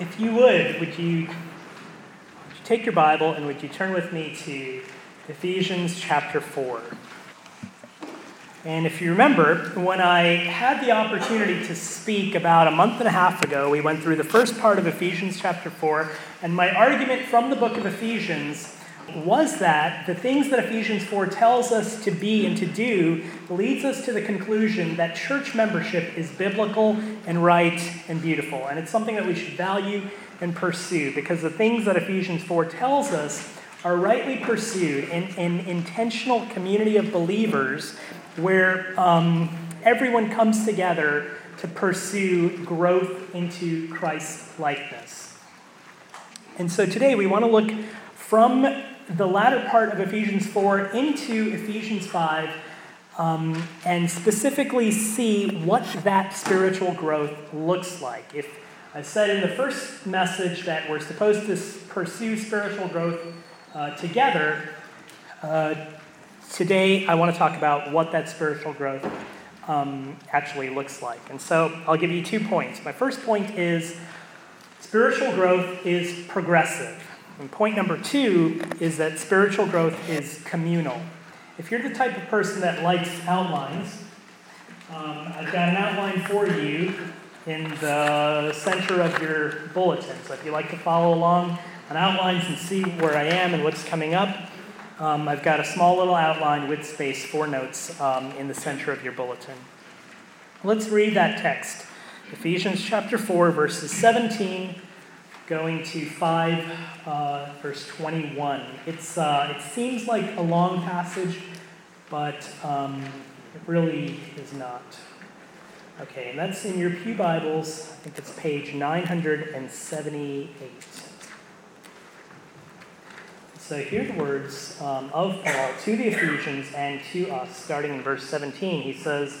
If you would, would you, would you take your Bible and would you turn with me to Ephesians chapter 4? And if you remember, when I had the opportunity to speak about a month and a half ago, we went through the first part of Ephesians chapter 4, and my argument from the book of Ephesians was that the things that Ephesians 4 tells us to be and to do leads us to the conclusion that church membership is biblical and right and beautiful. And it's something that we should value and pursue because the things that Ephesians 4 tells us are rightly pursued in an intentional community of believers where um, everyone comes together to pursue growth into Christ likeness. And so today we want to look from the latter part of Ephesians 4 into Ephesians 5 um, and specifically see what that spiritual growth looks like. If I said in the first message that we're supposed to pursue spiritual growth uh, together, uh, Today, I want to talk about what that spiritual growth um, actually looks like. And so I'll give you two points. My first point is spiritual growth is progressive. And point number two is that spiritual growth is communal. If you're the type of person that likes outlines, um, I've got an outline for you in the center of your bulletin. So if you like to follow along on outlines and see where I am and what's coming up, um, I've got a small little outline with space for notes um, in the center of your bulletin. Let's read that text Ephesians chapter 4, verses 17 going to 5, uh, verse 21. It's, uh, it seems like a long passage, but um, it really is not. Okay, and that's in your Pew Bibles. I think it's page 978. So hear the words um, of Paul to the Ephesians and to us, starting in verse 17. He says,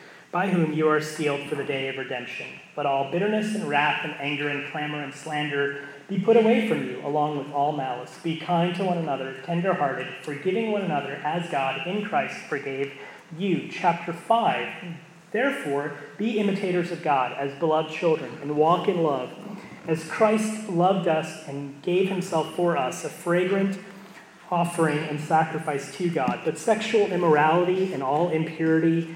by whom you are sealed for the day of redemption. Let all bitterness and wrath and anger and clamor and slander be put away from you, along with all malice. Be kind to one another, tenderhearted, forgiving one another, as God in Christ forgave you. Chapter 5. Therefore, be imitators of God as beloved children, and walk in love, as Christ loved us and gave himself for us, a fragrant offering and sacrifice to God. But sexual immorality and all impurity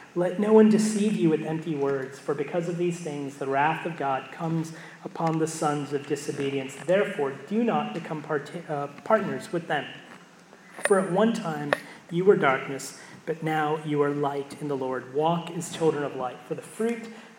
Let no one deceive you with empty words, for because of these things the wrath of God comes upon the sons of disobedience. Therefore, do not become part- uh, partners with them. For at one time you were darkness, but now you are light in the Lord. Walk as children of light, for the fruit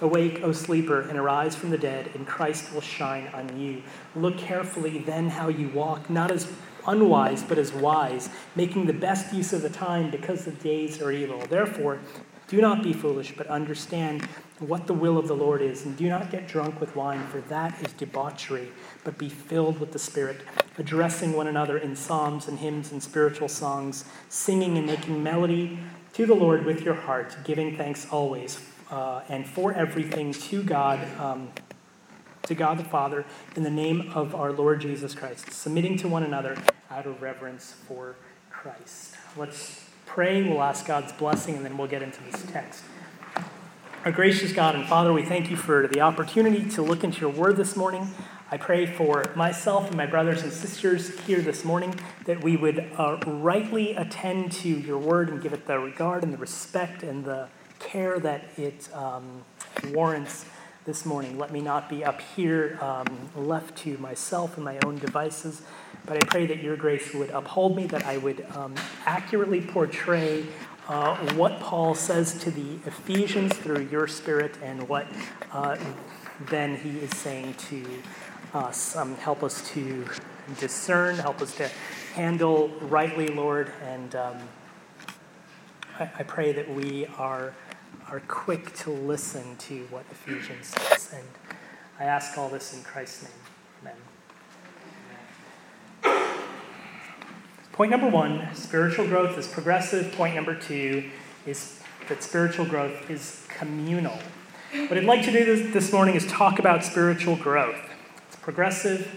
Awake, O sleeper, and arise from the dead, and Christ will shine on you. Look carefully then how you walk, not as unwise, but as wise, making the best use of the time because the days are evil. Therefore, do not be foolish, but understand what the will of the Lord is, and do not get drunk with wine, for that is debauchery, but be filled with the Spirit, addressing one another in psalms and hymns and spiritual songs, singing and making melody to the Lord with your heart, giving thanks always uh, and for everything to God. Um, to God the Father in the name of our Lord Jesus Christ, submitting to one another out of reverence for Christ. Let's pray. We'll ask God's blessing, and then we'll get into this text. Our gracious God and Father, we thank you for the opportunity to look into your word this morning. I pray for myself and my brothers and sisters here this morning that we would uh, rightly attend to your word and give it the regard and the respect and the care that it um, warrants this morning. Let me not be up here um, left to myself and my own devices, but I pray that your grace would uphold me, that I would um, accurately portray uh, what Paul says to the Ephesians through your spirit and what uh, then he is saying to us. Um, help us to discern, help us to handle rightly, Lord, and um, I, I pray that we are are quick to listen to what Ephesians says. And I ask all this in Christ's name. Amen. Point number one spiritual growth is progressive. Point number two is that spiritual growth is communal. What I'd like to do this, this morning is talk about spiritual growth. It's progressive,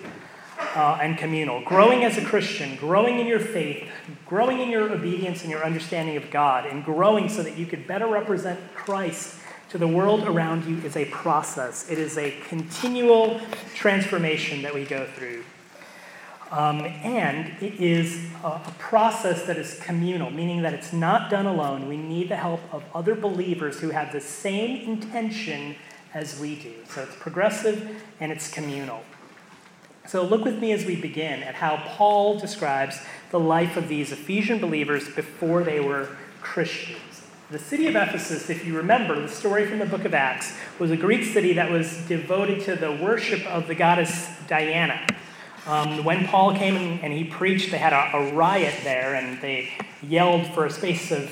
uh, and communal. Growing as a Christian, growing in your faith, growing in your obedience and your understanding of God, and growing so that you could better represent Christ to the world around you is a process. It is a continual transformation that we go through. Um, and it is a, a process that is communal, meaning that it's not done alone. We need the help of other believers who have the same intention as we do. So it's progressive and it's communal. So look with me as we begin at how Paul describes the life of these Ephesian believers before they were Christians. The city of Ephesus, if you remember the story from the book of Acts, was a Greek city that was devoted to the worship of the goddess Diana. Um, when Paul came and he preached, they had a, a riot there and they yelled for a space of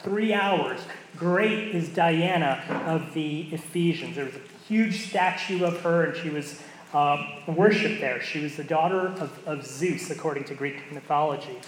three hours Great is Diana of the Ephesians. There was a huge statue of her, and she was uh, worship there. She was the daughter of, of Zeus, according to Greek mythology.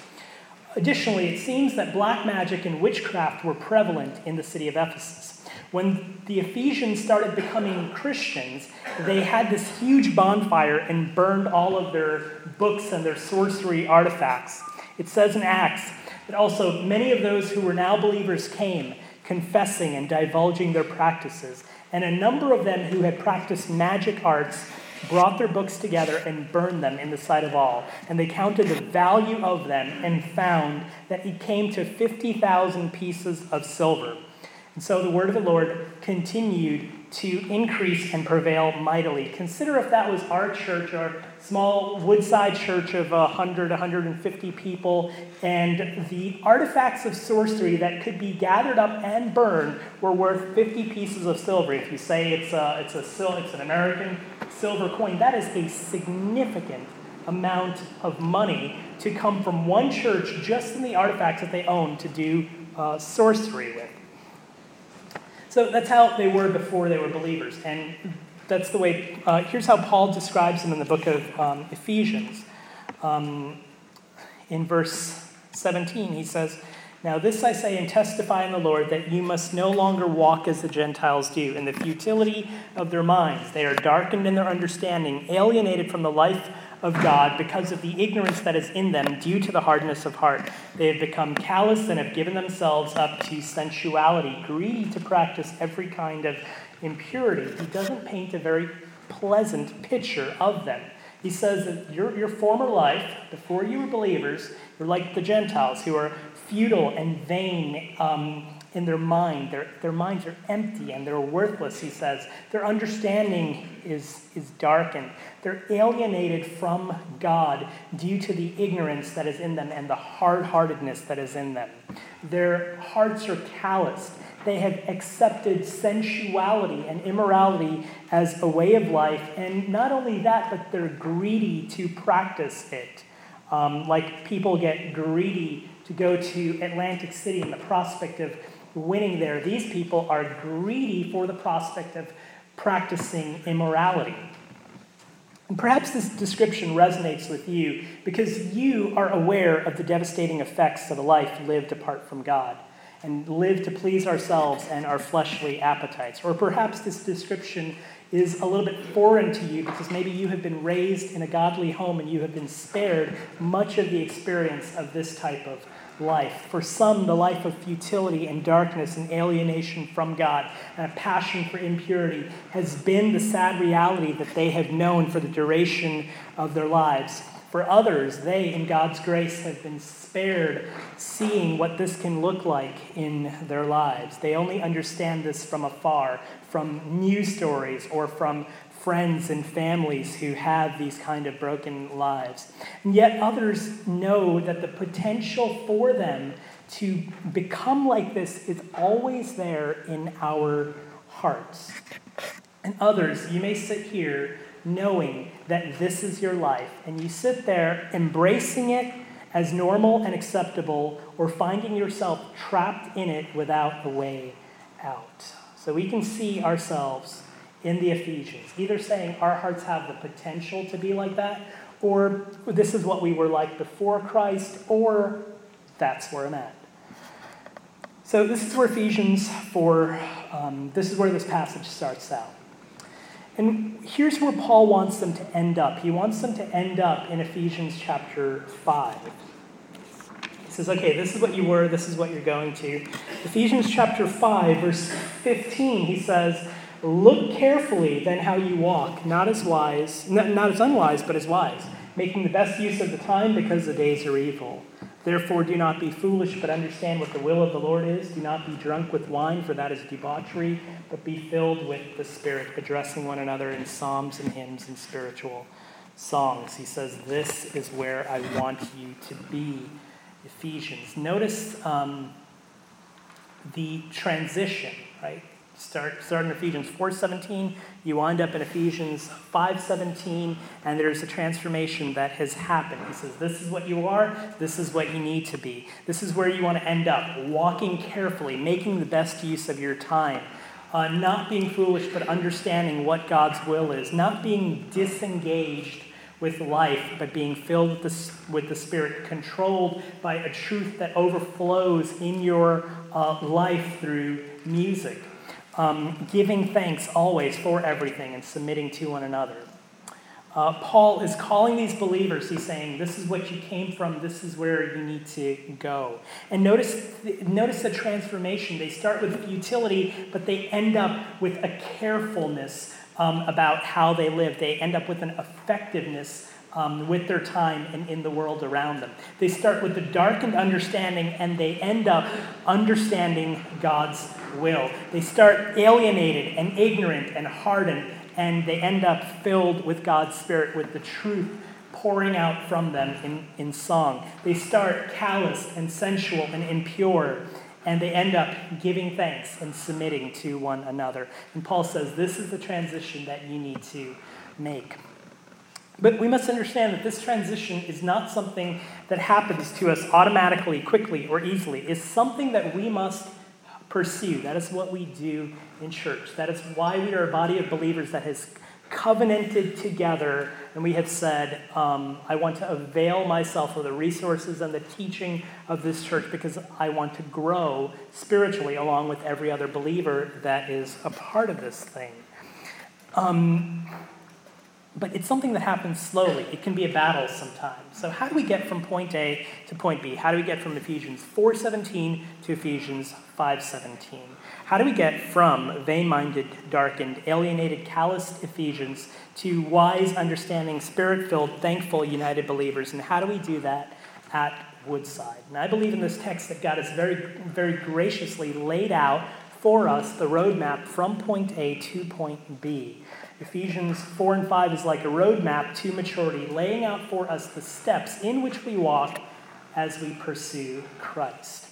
Additionally, it seems that black magic and witchcraft were prevalent in the city of Ephesus. When the Ephesians started becoming Christians, they had this huge bonfire and burned all of their books and their sorcery artifacts. It says in Acts that also many of those who were now believers came, confessing and divulging their practices. And a number of them who had practiced magic arts brought their books together and burned them in the sight of all. And they counted the value of them and found that it came to 50,000 pieces of silver. And so the word of the Lord continued to increase and prevail mightily. Consider if that was our church, our small woodside church of 100, 150 people, and the artifacts of sorcery that could be gathered up and burned were worth 50 pieces of silver. If you say it's, a, it's, a, it's an American silver coin, that is a significant amount of money to come from one church just in the artifacts that they own to do uh, sorcery with. So that's how they were before they were believers. And that's the way, uh, here's how Paul describes them in the book of um, Ephesians. Um, in verse 17, he says, now, this I say and testify in the Lord that you must no longer walk as the Gentiles do, in the futility of their minds. They are darkened in their understanding, alienated from the life of God because of the ignorance that is in them due to the hardness of heart. They have become callous and have given themselves up to sensuality, greedy to practice every kind of impurity. He doesn't paint a very pleasant picture of them. He says that your, your former life, before you were believers, you're like the Gentiles who are futile and vain um, in their mind. Their, their minds are empty and they're worthless, he says. Their understanding is, is darkened. They're alienated from God due to the ignorance that is in them and the hard heartedness that is in them. Their hearts are calloused. They have accepted sensuality and immorality as a way of life. And not only that, but they're greedy to practice it. Um, like people get greedy to go to Atlantic City and the prospect of winning there. These people are greedy for the prospect of practicing immorality. And perhaps this description resonates with you because you are aware of the devastating effects of a life lived apart from God and lived to please ourselves and our fleshly appetites. Or perhaps this description is a little bit foreign to you because maybe you have been raised in a godly home and you have been spared much of the experience of this type of life. For some, the life of futility and darkness and alienation from God and a passion for impurity has been the sad reality that they have known for the duration of their lives. For others, they, in God's grace, have been spared seeing what this can look like in their lives. They only understand this from afar, from news stories or from friends and families who have these kind of broken lives. And yet others know that the potential for them to become like this is always there in our hearts. And others, you may sit here knowing that this is your life, and you sit there embracing it as normal and acceptable, or finding yourself trapped in it without a way out. So we can see ourselves in the Ephesians, either saying our hearts have the potential to be like that, or this is what we were like before Christ, or that's where I'm at. So this is where Ephesians 4, um, this is where this passage starts out. And here's where Paul wants them to end up. He wants them to end up in Ephesians chapter 5. He says, okay, this is what you were, this is what you're going to. Ephesians chapter 5, verse 15, he says, Look carefully then how you walk, not as wise, not, as unwise, but as wise, making the best use of the time because the days are evil. Therefore, do not be foolish, but understand what the will of the Lord is. Do not be drunk with wine, for that is debauchery, but be filled with the Spirit, addressing one another in psalms and hymns and spiritual songs. He says, This is where I want you to be. Ephesians. Notice um, the transition, right? Start, start in Ephesians 4.17, you wind up in Ephesians 5.17, and there's a transformation that has happened. He says, this is what you are, this is what you need to be. This is where you want to end up, walking carefully, making the best use of your time. Uh, not being foolish, but understanding what God's will is. Not being disengaged with life, but being filled with the, with the Spirit, controlled by a truth that overflows in your uh, life through music um, giving thanks always for everything and submitting to one another. Uh, Paul is calling these believers, he's saying, This is what you came from, this is where you need to go. And notice, notice the transformation. They start with futility, but they end up with a carefulness um, about how they live. They end up with an effectiveness um, with their time and in the world around them. They start with the darkened understanding and they end up understanding God's will. They start alienated and ignorant and hardened, and they end up filled with God's Spirit, with the truth pouring out from them in, in song. They start calloused and sensual and impure, and they end up giving thanks and submitting to one another. And Paul says this is the transition that you need to make. But we must understand that this transition is not something that happens to us automatically, quickly, or easily. It's something that we must pursue. That is what we do in church. That is why we are a body of believers that has covenanted together and we have said, um, I want to avail myself of the resources and the teaching of this church because I want to grow spiritually along with every other believer that is a part of this thing. Um, but it's something that happens slowly. It can be a battle sometimes. So how do we get from point A to point B? How do we get from Ephesians 4:17 to Ephesians 5:17? How do we get from vain-minded, darkened, alienated, calloused Ephesians to wise, understanding, spirit-filled, thankful, united believers? And how do we do that at Woodside. And I believe in this text that God has very, very graciously laid out for us the roadmap from point A to point B. Ephesians 4 and 5 is like a roadmap to maturity, laying out for us the steps in which we walk as we pursue Christ.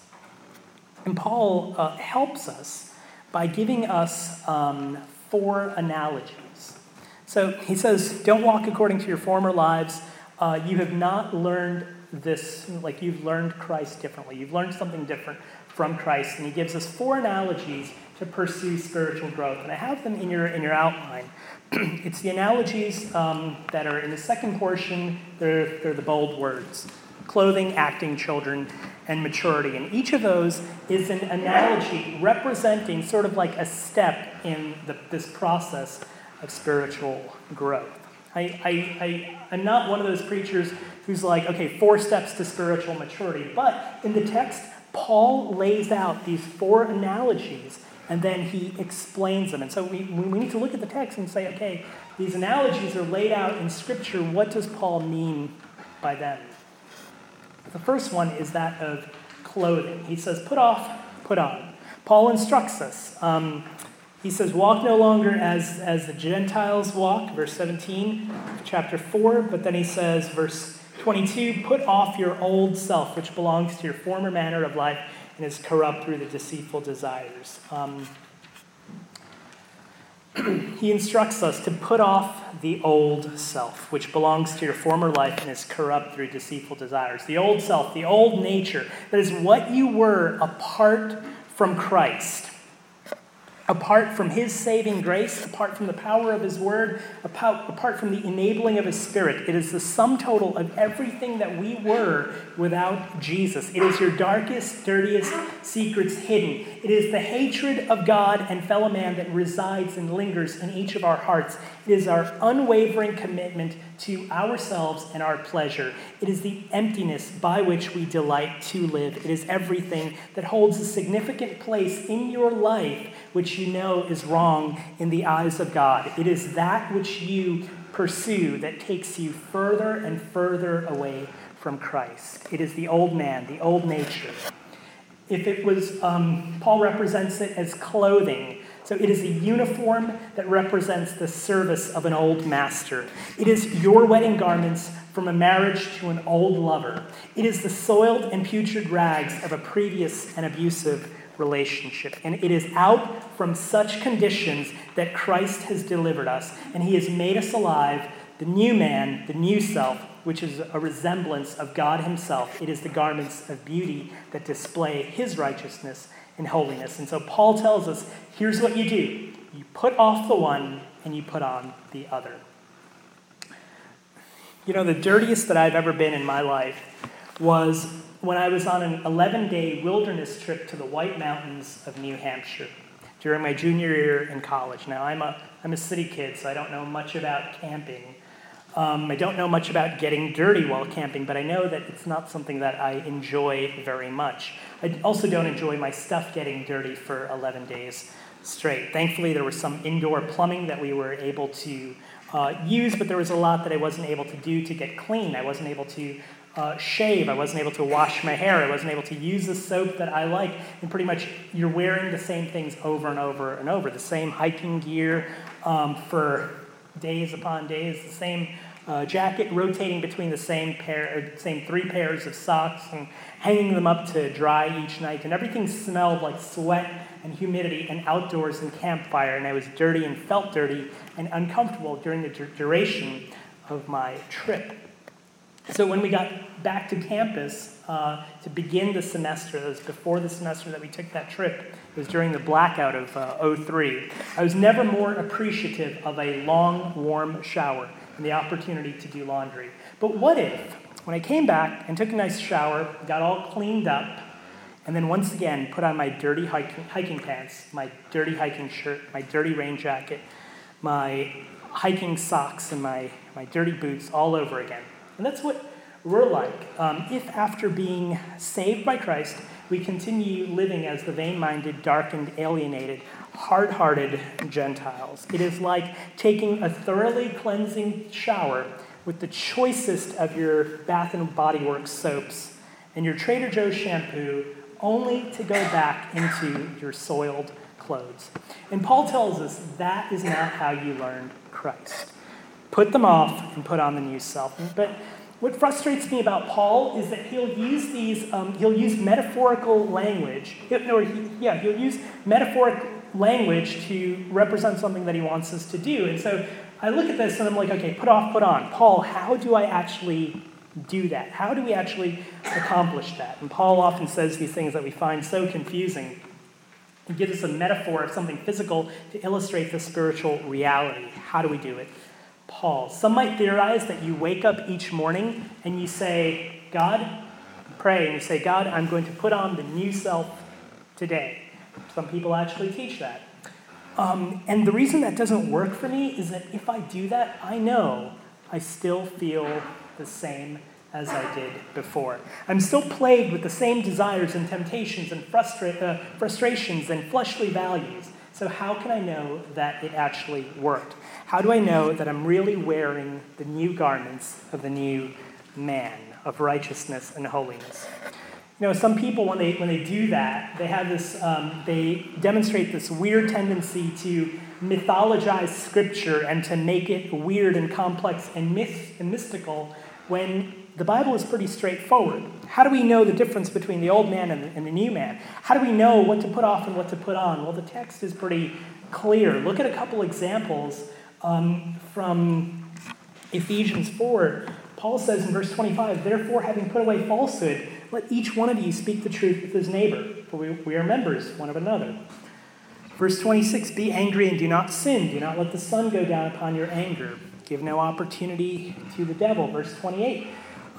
And Paul uh, helps us by giving us um, four analogies. So he says, Don't walk according to your former lives. Uh, you have not learned this, like you've learned Christ differently. You've learned something different from Christ. And he gives us four analogies to pursue spiritual growth. And I have them in your, in your outline. it's the analogies um, that are in the second portion, they're, they're the bold words clothing, acting, children, and maturity. And each of those is an analogy representing sort of like a step in the, this process of spiritual growth. I, I, I, I'm not one of those preachers who's like, okay, four steps to spiritual maturity. But in the text, Paul lays out these four analogies and then he explains them. And so we, we need to look at the text and say, okay, these analogies are laid out in Scripture. What does Paul mean by them? The first one is that of clothing. He says, put off, put on. Paul instructs us. Um, he says, walk no longer as, as the Gentiles walk, verse 17, chapter 4. But then he says, verse 22, put off your old self, which belongs to your former manner of life and is corrupt through the deceitful desires. Um, he instructs us to put off the old self, which belongs to your former life and is corrupt through deceitful desires. The old self, the old nature, that is what you were apart from Christ apart from his saving grace, apart from the power of his word, apart, from the enabling of his spirit. It is the sum total of everything that we were without Jesus. It is your darkest, dirtiest secrets hidden. It is the hatred of God and fellow man that resides and lingers in each of our hearts. It is our unwavering commitment to ourselves and our pleasure. It is the emptiness by which we delight to live. It is everything that holds a significant place in your life which you know is wrong in the eyes of God. It is that which you pursue that takes you further and further away from Christ. It is the old man, the old nature. If it was, um, Paul represents it as clothing. So it is a uniform that represents the service of an old master. It is your wedding garments from a marriage to an old lover. It is the soiled and putrid rags of a previous and abusive relationship. And it is out from such conditions that Christ has delivered us, and he has made us alive, the new man, the new self, which is a resemblance of God himself. It is the garments of beauty that display his righteousness and holiness. And so Paul tells us here's what you do you put off the one and you put on the other. You know, the dirtiest that I've ever been in my life was when I was on an 11 day wilderness trip to the White Mountains of New Hampshire during my junior year in college. Now, I'm a, I'm a city kid, so I don't know much about camping. Um, I don't know much about getting dirty while camping, but I know that it's not something that I enjoy very much. I also don't enjoy my stuff getting dirty for 11 days straight. Thankfully, there was some indoor plumbing that we were able to uh, use, but there was a lot that I wasn't able to do to get clean. I wasn't able to uh, shave. I wasn't able to wash my hair. I wasn't able to use the soap that I like. And pretty much you're wearing the same things over and over and over. The same hiking gear um, for days upon days, the same uh, jacket rotating between the same pair, same three pairs of socks and hanging them up to dry each night. And everything smelled like sweat and humidity and outdoors and campfire. And I was dirty and felt dirty and uncomfortable during the duration of my trip. So when we got back to campus uh, to begin the semester, it was before the semester that we took that trip, it was during the blackout of uh, 03, I was never more appreciative of a long, warm shower and the opportunity to do laundry. But what if, when I came back and took a nice shower, got all cleaned up, and then once again put on my dirty hiking, hiking pants, my dirty hiking shirt, my dirty rain jacket, my hiking socks, and my, my dirty boots all over again? And that's what we're like. Um, if after being saved by Christ, we continue living as the vain minded, darkened, alienated, hard hearted Gentiles, it is like taking a thoroughly cleansing shower, with the choicest of your Bath and Body Works soaps and your Trader Joe's shampoo, only to go back into your soiled clothes. And Paul tells us that is not how you learned Christ. Put them off and put on the new self. But what frustrates me about Paul is that he'll use these, um, he'll use metaphorical language, or he, yeah, he'll use metaphoric language to represent something that he wants us to do. And so I look at this and I'm like, okay, put off, put on. Paul, how do I actually do that? How do we actually accomplish that? And Paul often says these things that we find so confusing. He gives us a metaphor of something physical to illustrate the spiritual reality. How do we do it? Paul. Some might theorize that you wake up each morning and you say, God, pray, and you say, God, I'm going to put on the new self today. Some people actually teach that. Um, and the reason that doesn't work for me is that if I do that, I know I still feel the same as I did before. I'm still plagued with the same desires and temptations and frustra- uh, frustrations and fleshly values. So, how can I know that it actually worked? How do I know that I'm really wearing the new garments of the new man of righteousness and holiness? You know, some people, when they, when they do that, they have this, um, they demonstrate this weird tendency to mythologize scripture and to make it weird and complex and, myth, and mystical when the Bible is pretty straightforward. How do we know the difference between the old man and the, and the new man? How do we know what to put off and what to put on? Well, the text is pretty clear. Look at a couple examples um, from Ephesians 4. Paul says in verse 25, Therefore, having put away falsehood, let each one of you speak the truth with his neighbor, for we, we are members one of another. Verse 26 Be angry and do not sin. Do not let the sun go down upon your anger. Give no opportunity to the devil. Verse 28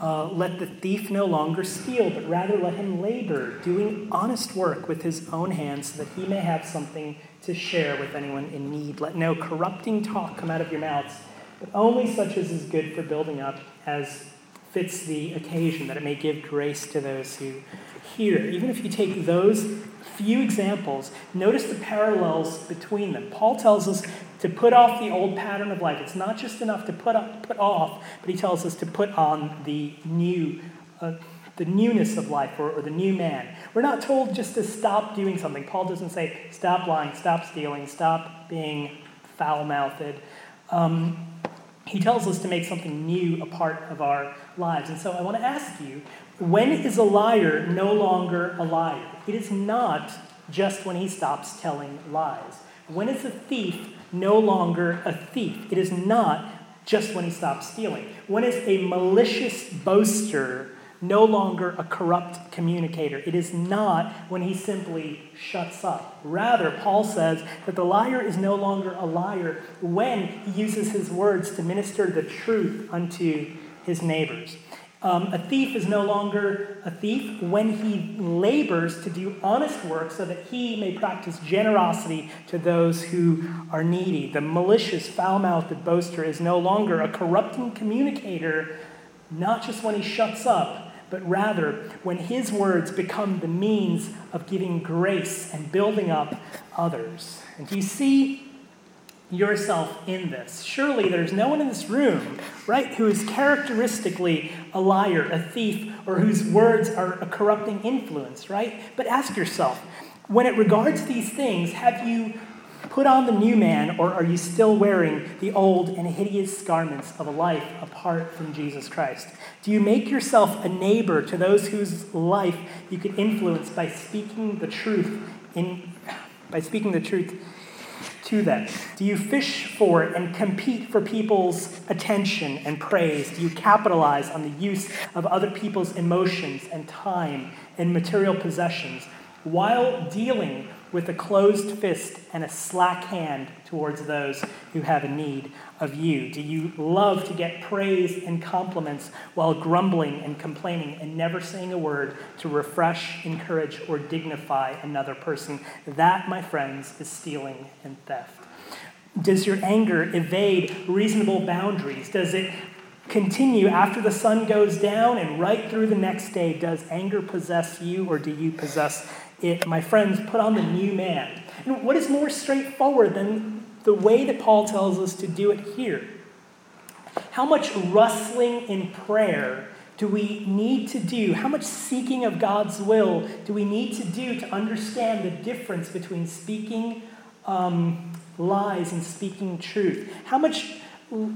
uh, Let the thief no longer steal, but rather let him labor, doing honest work with his own hands, so that he may have something to share with anyone in need. Let no corrupting talk come out of your mouths, but only such as is good for building up as fits the occasion, that it may give grace to those who hear. Even if you take those few examples, notice the parallels between them. Paul tells us to put off the old pattern of life. It's not just enough to put, up, put off, but he tells us to put on the new. Uh, the newness of life or, or, the new man. We're not told just to stop doing something. Paul doesn't say stop lying, stop stealing, stop being foul mouthed. Um, he tells us to make something new a part of our lives. And so I want to ask you when is a liar no longer a liar? It is not just when he stops telling lies. When is a thief no longer a thief? It is not just when he stops stealing. When is a malicious boaster no longer a corrupt communicator. It is not when he simply shuts up. Rather, Paul says that the liar is no longer a liar when he uses his words to minister the truth unto his neighbors. Um, a thief is no longer a thief when he labors to do honest work so that he may practice generosity to those who are needy. The malicious, foul mouthed boaster is no longer a corrupting communicator, not just when he shuts up, but rather when his words become the means of giving grace and building up others. And do you see yourself in this? Surely there's no one in this room, right, who is characteristically a liar, a thief, or whose words are a corrupting influence, right? But ask yourself, when it regards these things, have you Put on the new man, or are you still wearing the old and hideous garments of a life apart from Jesus Christ? Do you make yourself a neighbor to those whose life you could influence by speaking the truth in by speaking the truth to them? Do you fish for and compete for people's attention and praise? Do you capitalize on the use of other people's emotions and time and material possessions while dealing with a closed fist and a slack hand towards those who have a need of you? Do you love to get praise and compliments while grumbling and complaining and never saying a word to refresh, encourage, or dignify another person? That, my friends, is stealing and theft. Does your anger evade reasonable boundaries? Does it continue after the sun goes down and right through the next day? Does anger possess you or do you possess it, my friends, put on the new man. And what is more straightforward than the way that Paul tells us to do it here? How much rustling in prayer do we need to do? How much seeking of God's will do we need to do to understand the difference between speaking um, lies and speaking truth? How much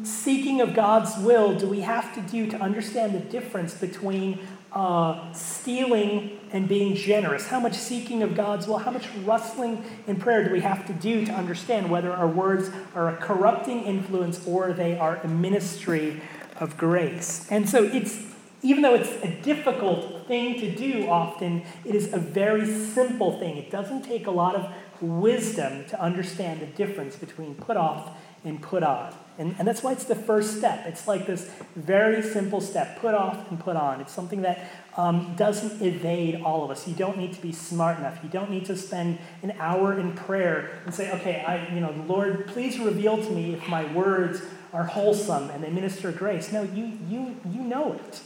seeking of God's will do we have to do to understand the difference between uh, stealing and being generous? How much seeking of God's will, how much rustling in prayer do we have to do to understand whether our words are a corrupting influence or they are a ministry of grace? And so it's even though it's a difficult thing to do often, it is a very simple thing. It doesn't take a lot of wisdom to understand the difference between put off and put on. And, and that's why it's the first step. It's like this very simple step put off and put on. It's something that um, doesn't evade all of us. You don't need to be smart enough. You don't need to spend an hour in prayer and say, okay, I, you know, Lord, please reveal to me if my words are wholesome and they minister grace. No, you, you, you know it.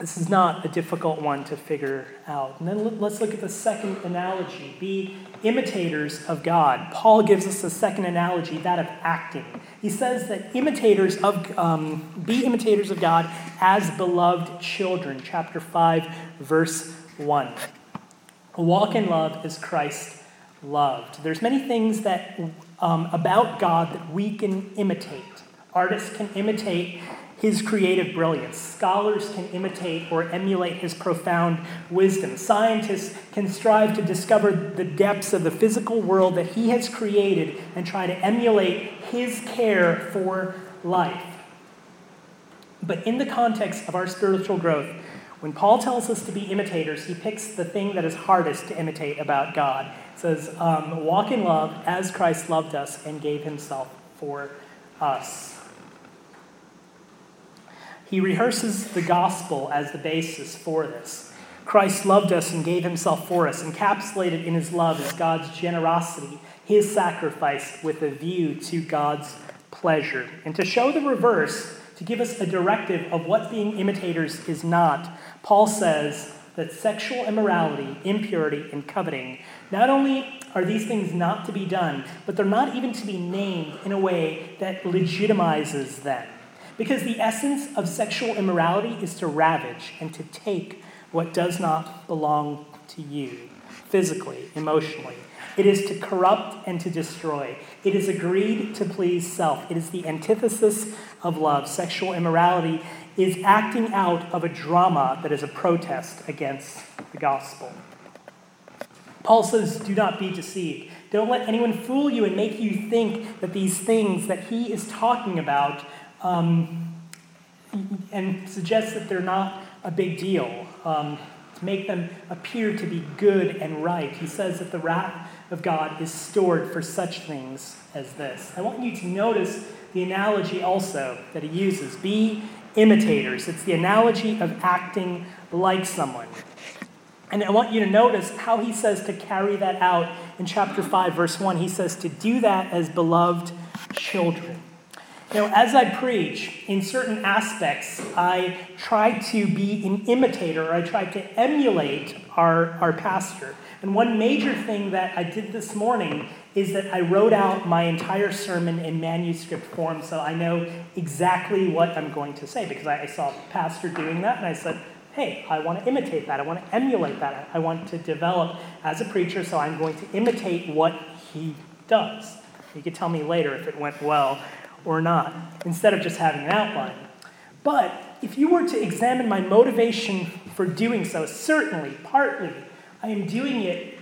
This is not a difficult one to figure out. And then let's look at the second analogy be imitators of God. Paul gives us a second analogy, that of acting. He says that imitators of, um, be imitators of God as beloved children. Chapter 5, verse 1. Walk in love as Christ loved. There's many things that um, about God that we can imitate. Artists can imitate his creative brilliance. Scholars can imitate or emulate his profound wisdom. Scientists can strive to discover the depths of the physical world that he has created and try to emulate his care for life. But in the context of our spiritual growth, when Paul tells us to be imitators, he picks the thing that is hardest to imitate about God. It says, um, Walk in love as Christ loved us and gave himself for us. He rehearses the gospel as the basis for this. Christ loved us and gave himself for us. Encapsulated in his love is God's generosity, his sacrifice with a view to God's pleasure. And to show the reverse, to give us a directive of what being imitators is not, Paul says that sexual immorality, impurity, and coveting not only are these things not to be done, but they're not even to be named in a way that legitimizes them. Because the essence of sexual immorality is to ravage and to take what does not belong to you, physically, emotionally. It is to corrupt and to destroy. It is a greed to please self. It is the antithesis of love. Sexual immorality is acting out of a drama that is a protest against the gospel. Paul says, Do not be deceived. Don't let anyone fool you and make you think that these things that he is talking about um, and suggests that they're not a big deal, um, to make them appear to be good and right. He says that the wrath of God is stored for such things as this. I want you to notice the analogy also that he uses be imitators. It's the analogy of acting like someone. And I want you to notice how he says to carry that out in chapter 5, verse 1. He says to do that as beloved children. Know, as I preach, in certain aspects, I try to be an imitator, or I try to emulate our, our pastor. And one major thing that I did this morning is that I wrote out my entire sermon in manuscript form so I know exactly what I'm going to say because I, I saw pastor doing that and I said, hey, I want to imitate that. I want to emulate that. I want to develop as a preacher, so I'm going to imitate what he does. You could tell me later if it went well or not, instead of just having an outline. But if you were to examine my motivation for doing so, certainly, partly, I am doing it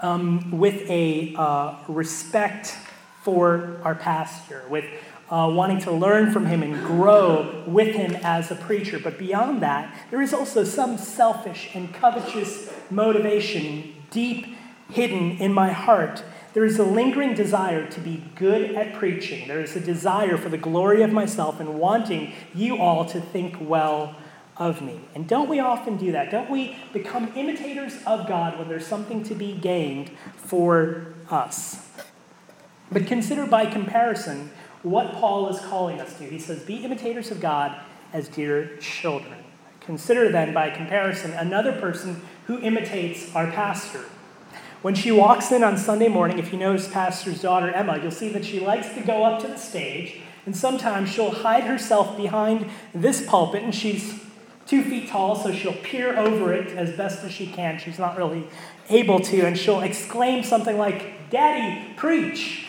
um, with a uh, respect for our pastor, with uh, wanting to learn from him and grow with him as a preacher. But beyond that, there is also some selfish and covetous motivation deep hidden in my heart there is a lingering desire to be good at preaching. There is a desire for the glory of myself and wanting you all to think well of me. And don't we often do that? Don't we become imitators of God when there's something to be gained for us? But consider by comparison what Paul is calling us to. He says, Be imitators of God as dear children. Consider then, by comparison, another person who imitates our pastor. When she walks in on Sunday morning, if you notice Pastor's daughter Emma, you'll see that she likes to go up to the stage And sometimes she'll hide herself behind this pulpit, and she's two feet tall, so she'll peer over it as best as she can. She's not really able to, and she'll exclaim something like, Daddy, preach!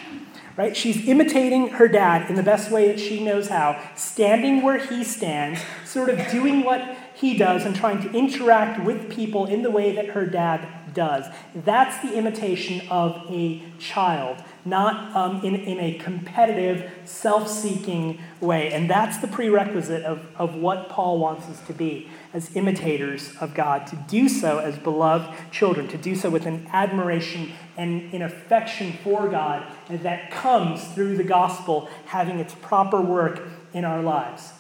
Right? She's imitating her dad in the best way that she knows how, standing where he stands, sort of doing what he does and trying to interact with people in the way that her dad does. That's the imitation of a child, not um, in, in a competitive, self seeking way. And that's the prerequisite of, of what Paul wants us to be as imitators of God, to do so as beloved children, to do so with an admiration and an affection for God that comes through the gospel having its proper work in our lives.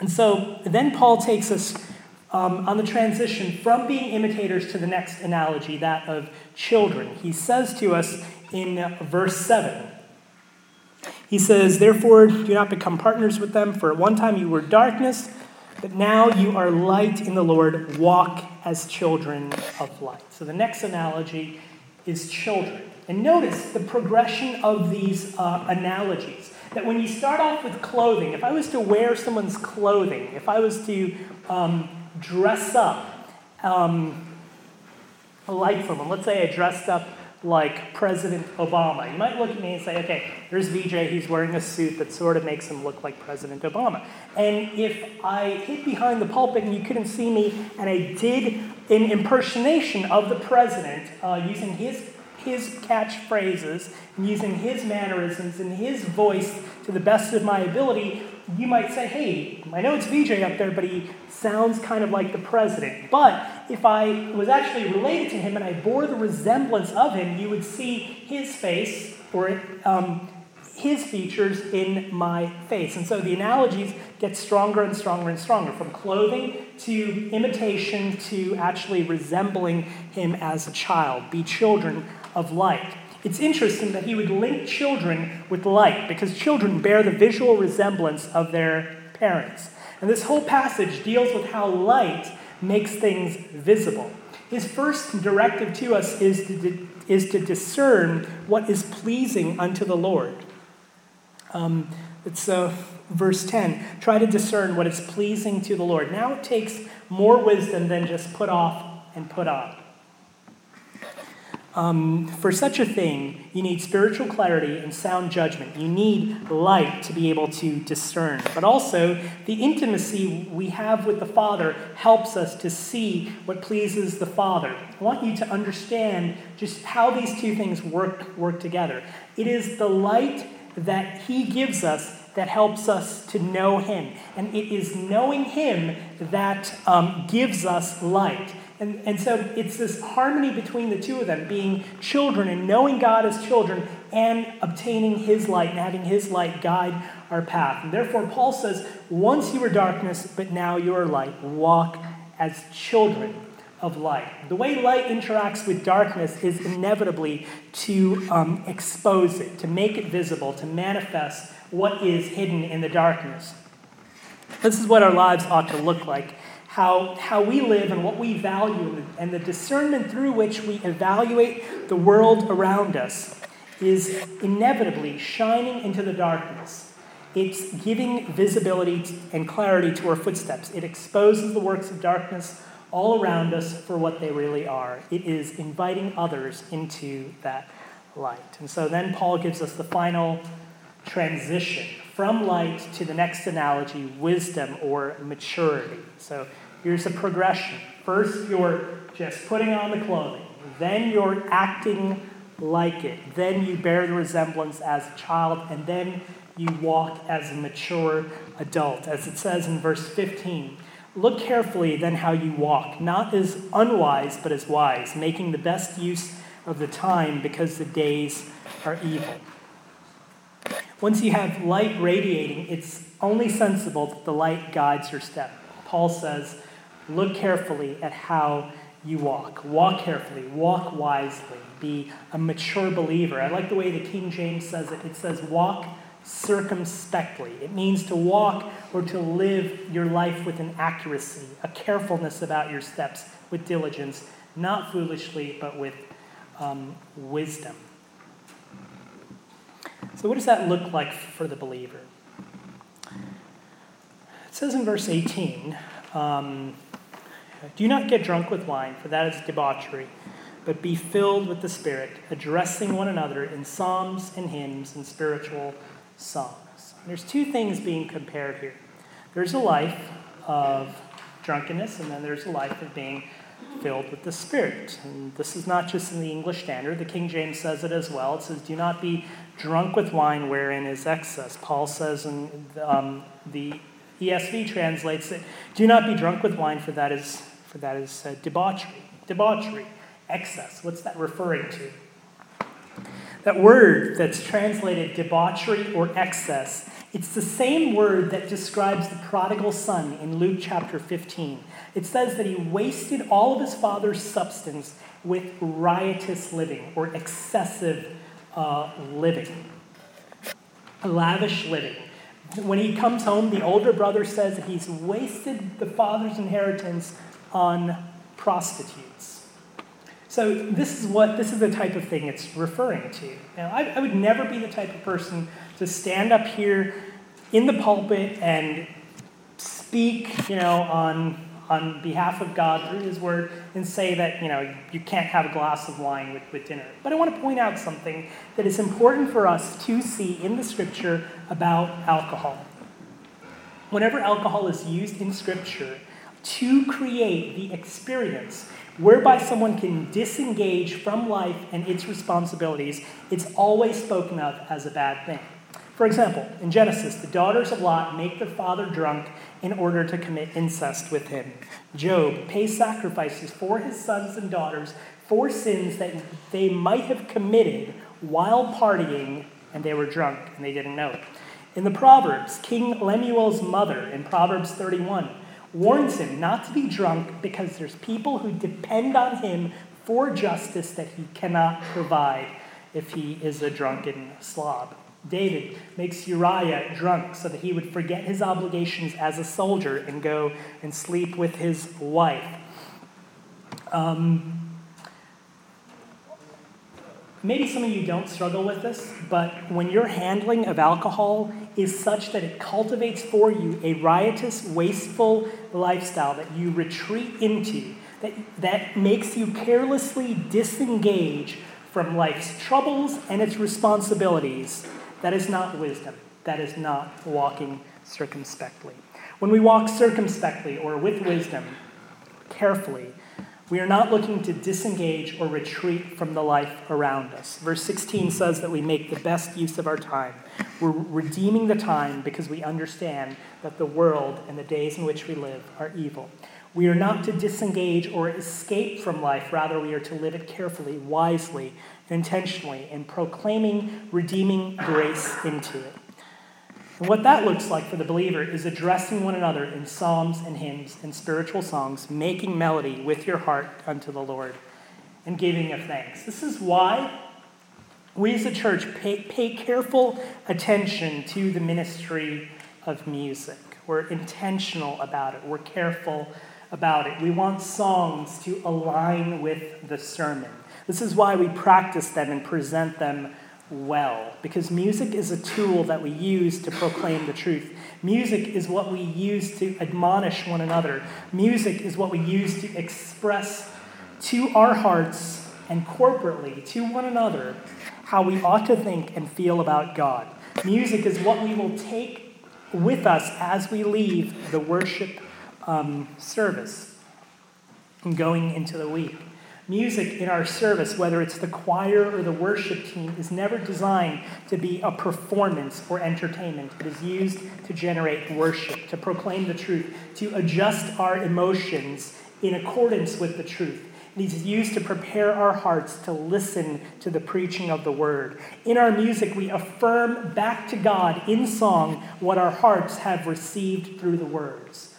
And so then Paul takes us um, on the transition from being imitators to the next analogy, that of children. He says to us in verse 7 He says, Therefore, do not become partners with them, for at one time you were darkness, but now you are light in the Lord. Walk as children of light. So the next analogy is children. And notice the progression of these uh, analogies that when you start off with clothing, if I was to wear someone's clothing, if I was to um, dress up um, like someone, let's say I dressed up like President Obama, you might look at me and say, okay, there's VJ, he's wearing a suit that sort of makes him look like President Obama. And if I hid behind the pulpit and you couldn't see me, and I did an impersonation of the president uh, using his his catchphrases and using his mannerisms and his voice to the best of my ability, you might say, hey, I know it's VJ up there, but he sounds kind of like the president. But if I was actually related to him and I bore the resemblance of him, you would see his face or um, his features in my face. And so the analogies get stronger and stronger and stronger from clothing to imitation to actually resembling him as a child. Be children of light. It's interesting that he would link children with light because children bear the visual resemblance of their parents. And this whole passage deals with how light makes things visible. His first directive to us is to, is to discern what is pleasing unto the Lord. Um, it's uh, verse 10 try to discern what is pleasing to the Lord. Now it takes more wisdom than just put off and put on. Um, for such a thing, you need spiritual clarity and sound judgment. You need light to be able to discern. But also, the intimacy we have with the Father helps us to see what pleases the Father. I want you to understand just how these two things work, work together. It is the light that He gives us that helps us to know Him. And it is knowing Him that um, gives us light. And, and so it's this harmony between the two of them, being children and knowing God as children and obtaining His light and having His light guide our path. And therefore, Paul says, once you were darkness, but now you are light. Walk as children of light. The way light interacts with darkness is inevitably to um, expose it, to make it visible, to manifest what is hidden in the darkness. This is what our lives ought to look like how, how we live and what we value, and the discernment through which we evaluate the world around us is inevitably shining into the darkness. It's giving visibility and clarity to our footsteps. It exposes the works of darkness all around us for what they really are. It is inviting others into that light. And so then Paul gives us the final transition from light to the next analogy, wisdom or maturity. So Here's a progression. First, you're just putting on the clothing, then, you're acting like it, then, you bear the resemblance as a child, and then you walk as a mature adult. As it says in verse 15 Look carefully then how you walk, not as unwise, but as wise, making the best use of the time because the days are evil. Once you have light radiating, it's only sensible that the light guides your step. Paul says, Look carefully at how you walk. Walk carefully, walk wisely, be a mature believer. I like the way the King James says it. It says, walk circumspectly. It means to walk or to live your life with an accuracy, a carefulness about your steps, with diligence, not foolishly, but with um, wisdom. So, what does that look like for the believer? It says in verse 18, um, Do not get drunk with wine, for that is debauchery, but be filled with the Spirit, addressing one another in psalms and hymns and spiritual songs. There's two things being compared here there's a life of drunkenness, and then there's a life of being filled with the Spirit. And this is not just in the English Standard, the King James says it as well. It says, Do not be drunk with wine wherein is excess. Paul says in um, the ESV translates it, Do not be drunk with wine, for that is, for that is uh, debauchery. Debauchery, excess. What's that referring to? That word that's translated debauchery or excess, it's the same word that describes the prodigal son in Luke chapter 15. It says that he wasted all of his father's substance with riotous living or excessive uh, living, lavish living. When he comes home, the older brother says that he's wasted the father's inheritance on prostitutes. So this is what this is the type of thing it's referring to. Now, I, I would never be the type of person to stand up here in the pulpit and speak, you know, on on behalf of God through His Word and say that you know you can't have a glass of wine with, with dinner. But I want to point out something that is important for us to see in the Scripture about alcohol. Whenever alcohol is used in Scripture to create the experience whereby someone can disengage from life and its responsibilities, it's always spoken of as a bad thing. For example, in Genesis, the daughters of Lot make their father drunk in order to commit incest with him. Job pays sacrifices for his sons and daughters for sins that they might have committed while partying and they were drunk and they didn't know it. In the Proverbs, King Lemuel's mother in Proverbs 31 warns him not to be drunk because there's people who depend on him for justice that he cannot provide if he is a drunken slob. David makes Uriah drunk so that he would forget his obligations as a soldier and go and sleep with his wife. Um, maybe some of you don't struggle with this, but when your handling of alcohol is such that it cultivates for you a riotous, wasteful lifestyle that you retreat into, that, that makes you carelessly disengage from life's troubles and its responsibilities that is not wisdom. That is not walking circumspectly. When we walk circumspectly or with wisdom, carefully, we are not looking to disengage or retreat from the life around us. Verse 16 says that we make the best use of our time. We're redeeming the time because we understand that the world and the days in which we live are evil. We are not to disengage or escape from life, rather, we are to live it carefully, wisely, intentionally and proclaiming redeeming grace into it. And what that looks like for the believer is addressing one another in psalms and hymns and spiritual songs, making melody with your heart unto the Lord and giving of thanks. This is why we as a church pay, pay careful attention to the ministry of music. We're intentional about it, we're careful about it. We want songs to align with the sermon. This is why we practice them and present them well, because music is a tool that we use to proclaim the truth. Music is what we use to admonish one another. Music is what we use to express to our hearts and corporately to one another how we ought to think and feel about God. Music is what we will take with us as we leave the worship um, service and going into the week. Music in our service, whether it's the choir or the worship team, is never designed to be a performance or entertainment. It is used to generate worship, to proclaim the truth, to adjust our emotions in accordance with the truth. It is used to prepare our hearts to listen to the preaching of the word. In our music, we affirm back to God in song what our hearts have received through the words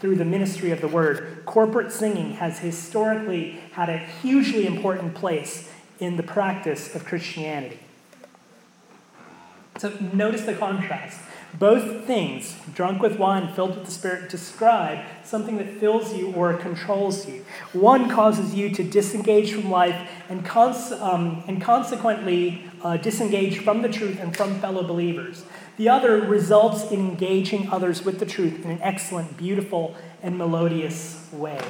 through the ministry of the word. Corporate singing has historically had a hugely important place in the practice of Christianity. So notice the contrast. Both things, drunk with wine, filled with the Spirit, describe something that fills you or controls you. One causes you to disengage from life and, cons- um, and consequently uh, disengage from the truth and from fellow believers. The other results in engaging others with the truth in an excellent, beautiful, and melodious way.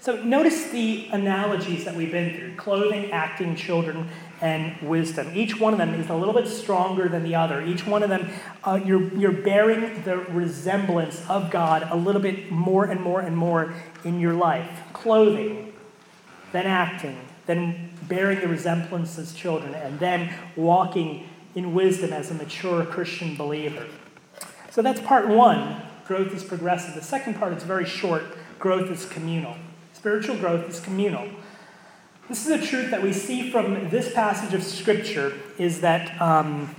So notice the analogies that we've been through clothing, acting, children, and wisdom. Each one of them is a little bit stronger than the other. Each one of them, uh, you're, you're bearing the resemblance of God a little bit more and more and more in your life. Clothing, then acting, then bearing the resemblance as children, and then walking in wisdom as a mature Christian believer. So that's part one. Growth is progressive. The second part is very short. Growth is communal. Spiritual growth is communal. This is a truth that we see from this passage of Scripture is that um,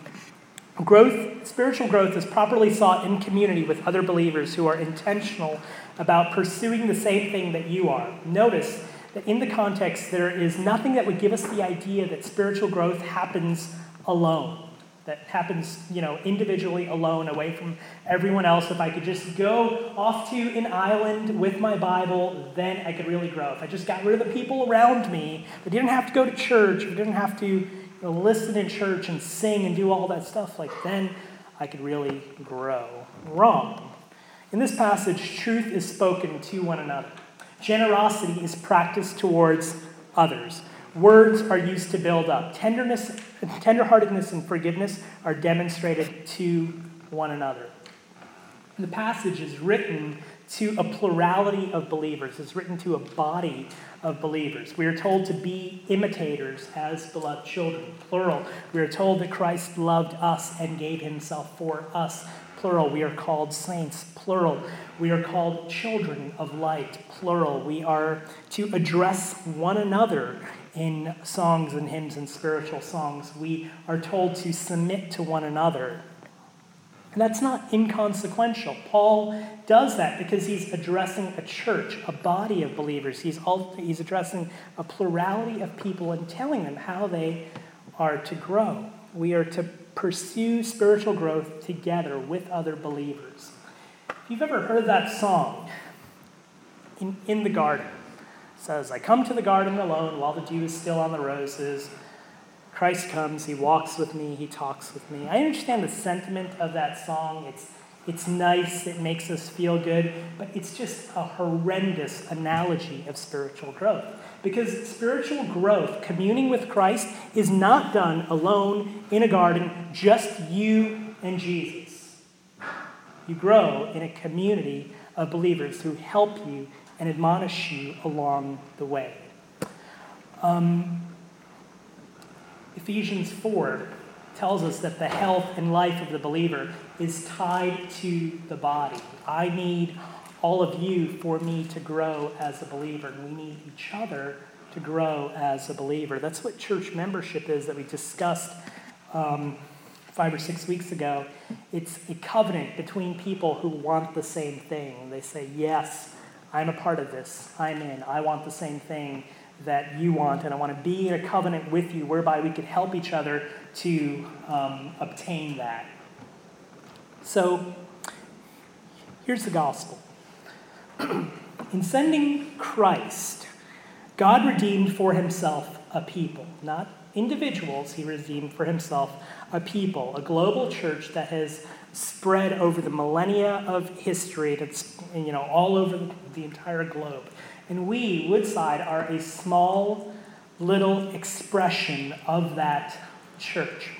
growth, spiritual growth, is properly sought in community with other believers who are intentional about pursuing the same thing that you are. Notice that in the context, there is nothing that would give us the idea that spiritual growth happens alone that happens, you know, individually alone, away from everyone else. If I could just go off to an island with my Bible, then I could really grow. If I just got rid of the people around me, that didn't have to go to church, if didn't have to you know, listen in church and sing and do all that stuff, like then I could really grow. Wrong. In this passage, truth is spoken to one another. Generosity is practiced towards others. Words are used to build up. Tenderness, tenderheartedness and forgiveness are demonstrated to one another. The passage is written to a plurality of believers. It's written to a body of believers. We are told to be imitators as beloved children, plural. We are told that Christ loved us and gave himself for us, plural. We are called saints, plural. We are called children of light, plural. We are to address one another in songs and hymns and spiritual songs. We are told to submit to one another. And that's not inconsequential. Paul does that because he's addressing a church, a body of believers. He's, all, he's addressing a plurality of people and telling them how they are to grow. We are to pursue spiritual growth together with other believers. If you've ever heard that song, in, in the garden, says, I come to the garden alone while the dew is still on the roses. Christ comes, he walks with me, he talks with me. I understand the sentiment of that song. It's, it's nice, it makes us feel good, but it's just a horrendous analogy of spiritual growth. Because spiritual growth, communing with Christ, is not done alone in a garden, just you and Jesus. You grow in a community of believers who help you and admonish you along the way. Um, Ephesians 4 tells us that the health and life of the believer is tied to the body. I need all of you for me to grow as a believer, and we need each other to grow as a believer. That's what church membership is that we discussed um, five or six weeks ago. It's a covenant between people who want the same thing. They say, Yes, I'm a part of this. I'm in. I want the same thing that you want, and I want to be in a covenant with you whereby we could help each other to um, obtain that. So, here's the gospel. in sending Christ, God redeemed for himself a people, not individuals, he redeemed for himself a people, a global church that has spread over the millennia of history that's you know all over the entire globe. And we, Woodside, are a small little expression of that church.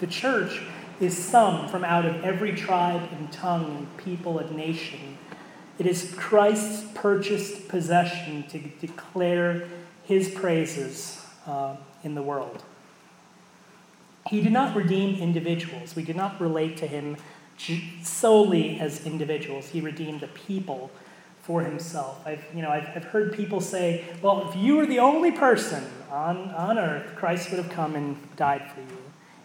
The church is some from out of every tribe and tongue and people and nation. It is Christ's purchased possession to declare his praises uh, in the world. He did not redeem individuals. We did not relate to him solely as individuals. He redeemed the people for himself. I've, you know, I've, I've heard people say, well, if you were the only person on, on earth, Christ would have come and died for you.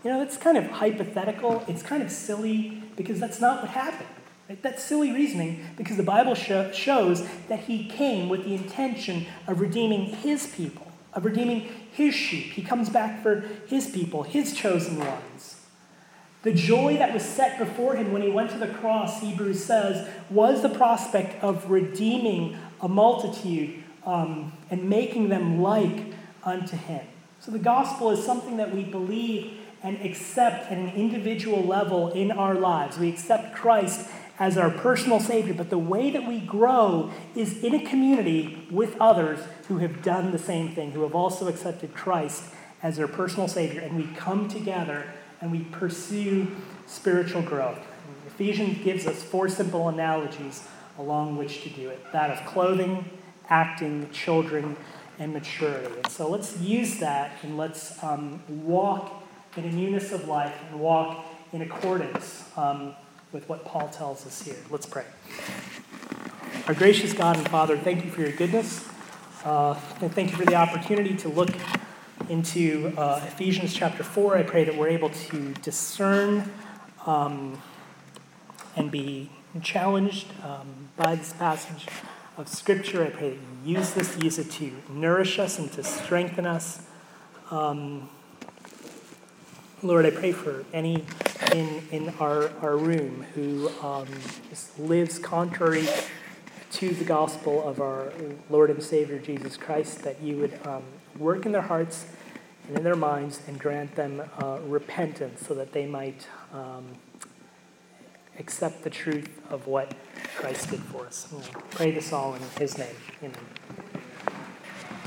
You know, that's kind of hypothetical. It's kind of silly because that's not what happened. Right? That's silly reasoning because the Bible sh- shows that he came with the intention of redeeming his people, of redeeming his sheep. He comes back for his people, his chosen ones. The joy that was set before him when he went to the cross, Hebrews says, was the prospect of redeeming a multitude um, and making them like unto him. So the gospel is something that we believe and accept at an individual level in our lives. We accept Christ as our personal Savior, but the way that we grow is in a community with others who have done the same thing, who have also accepted Christ as their personal Savior, and we come together and we pursue spiritual growth. Ephesians gives us four simple analogies along which to do it that of clothing, acting, children, and maturity. And so let's use that and let's um, walk in a newness of life and walk in accordance um, with what Paul tells us here. Let's pray. Our gracious God and Father, thank you for your goodness. Uh, and thank you for the opportunity to look into uh, Ephesians chapter 4. I pray that we're able to discern um, and be challenged um, by this passage of Scripture. I pray that you use this, use it to nourish us and to strengthen us. Um, Lord, I pray for any in, in our, our room who um, lives contrary to the gospel of our Lord and Savior Jesus Christ, that you would um, work in their hearts and in their minds and grant them uh, repentance so that they might um, accept the truth of what Christ did for us. pray this all in his name. Amen.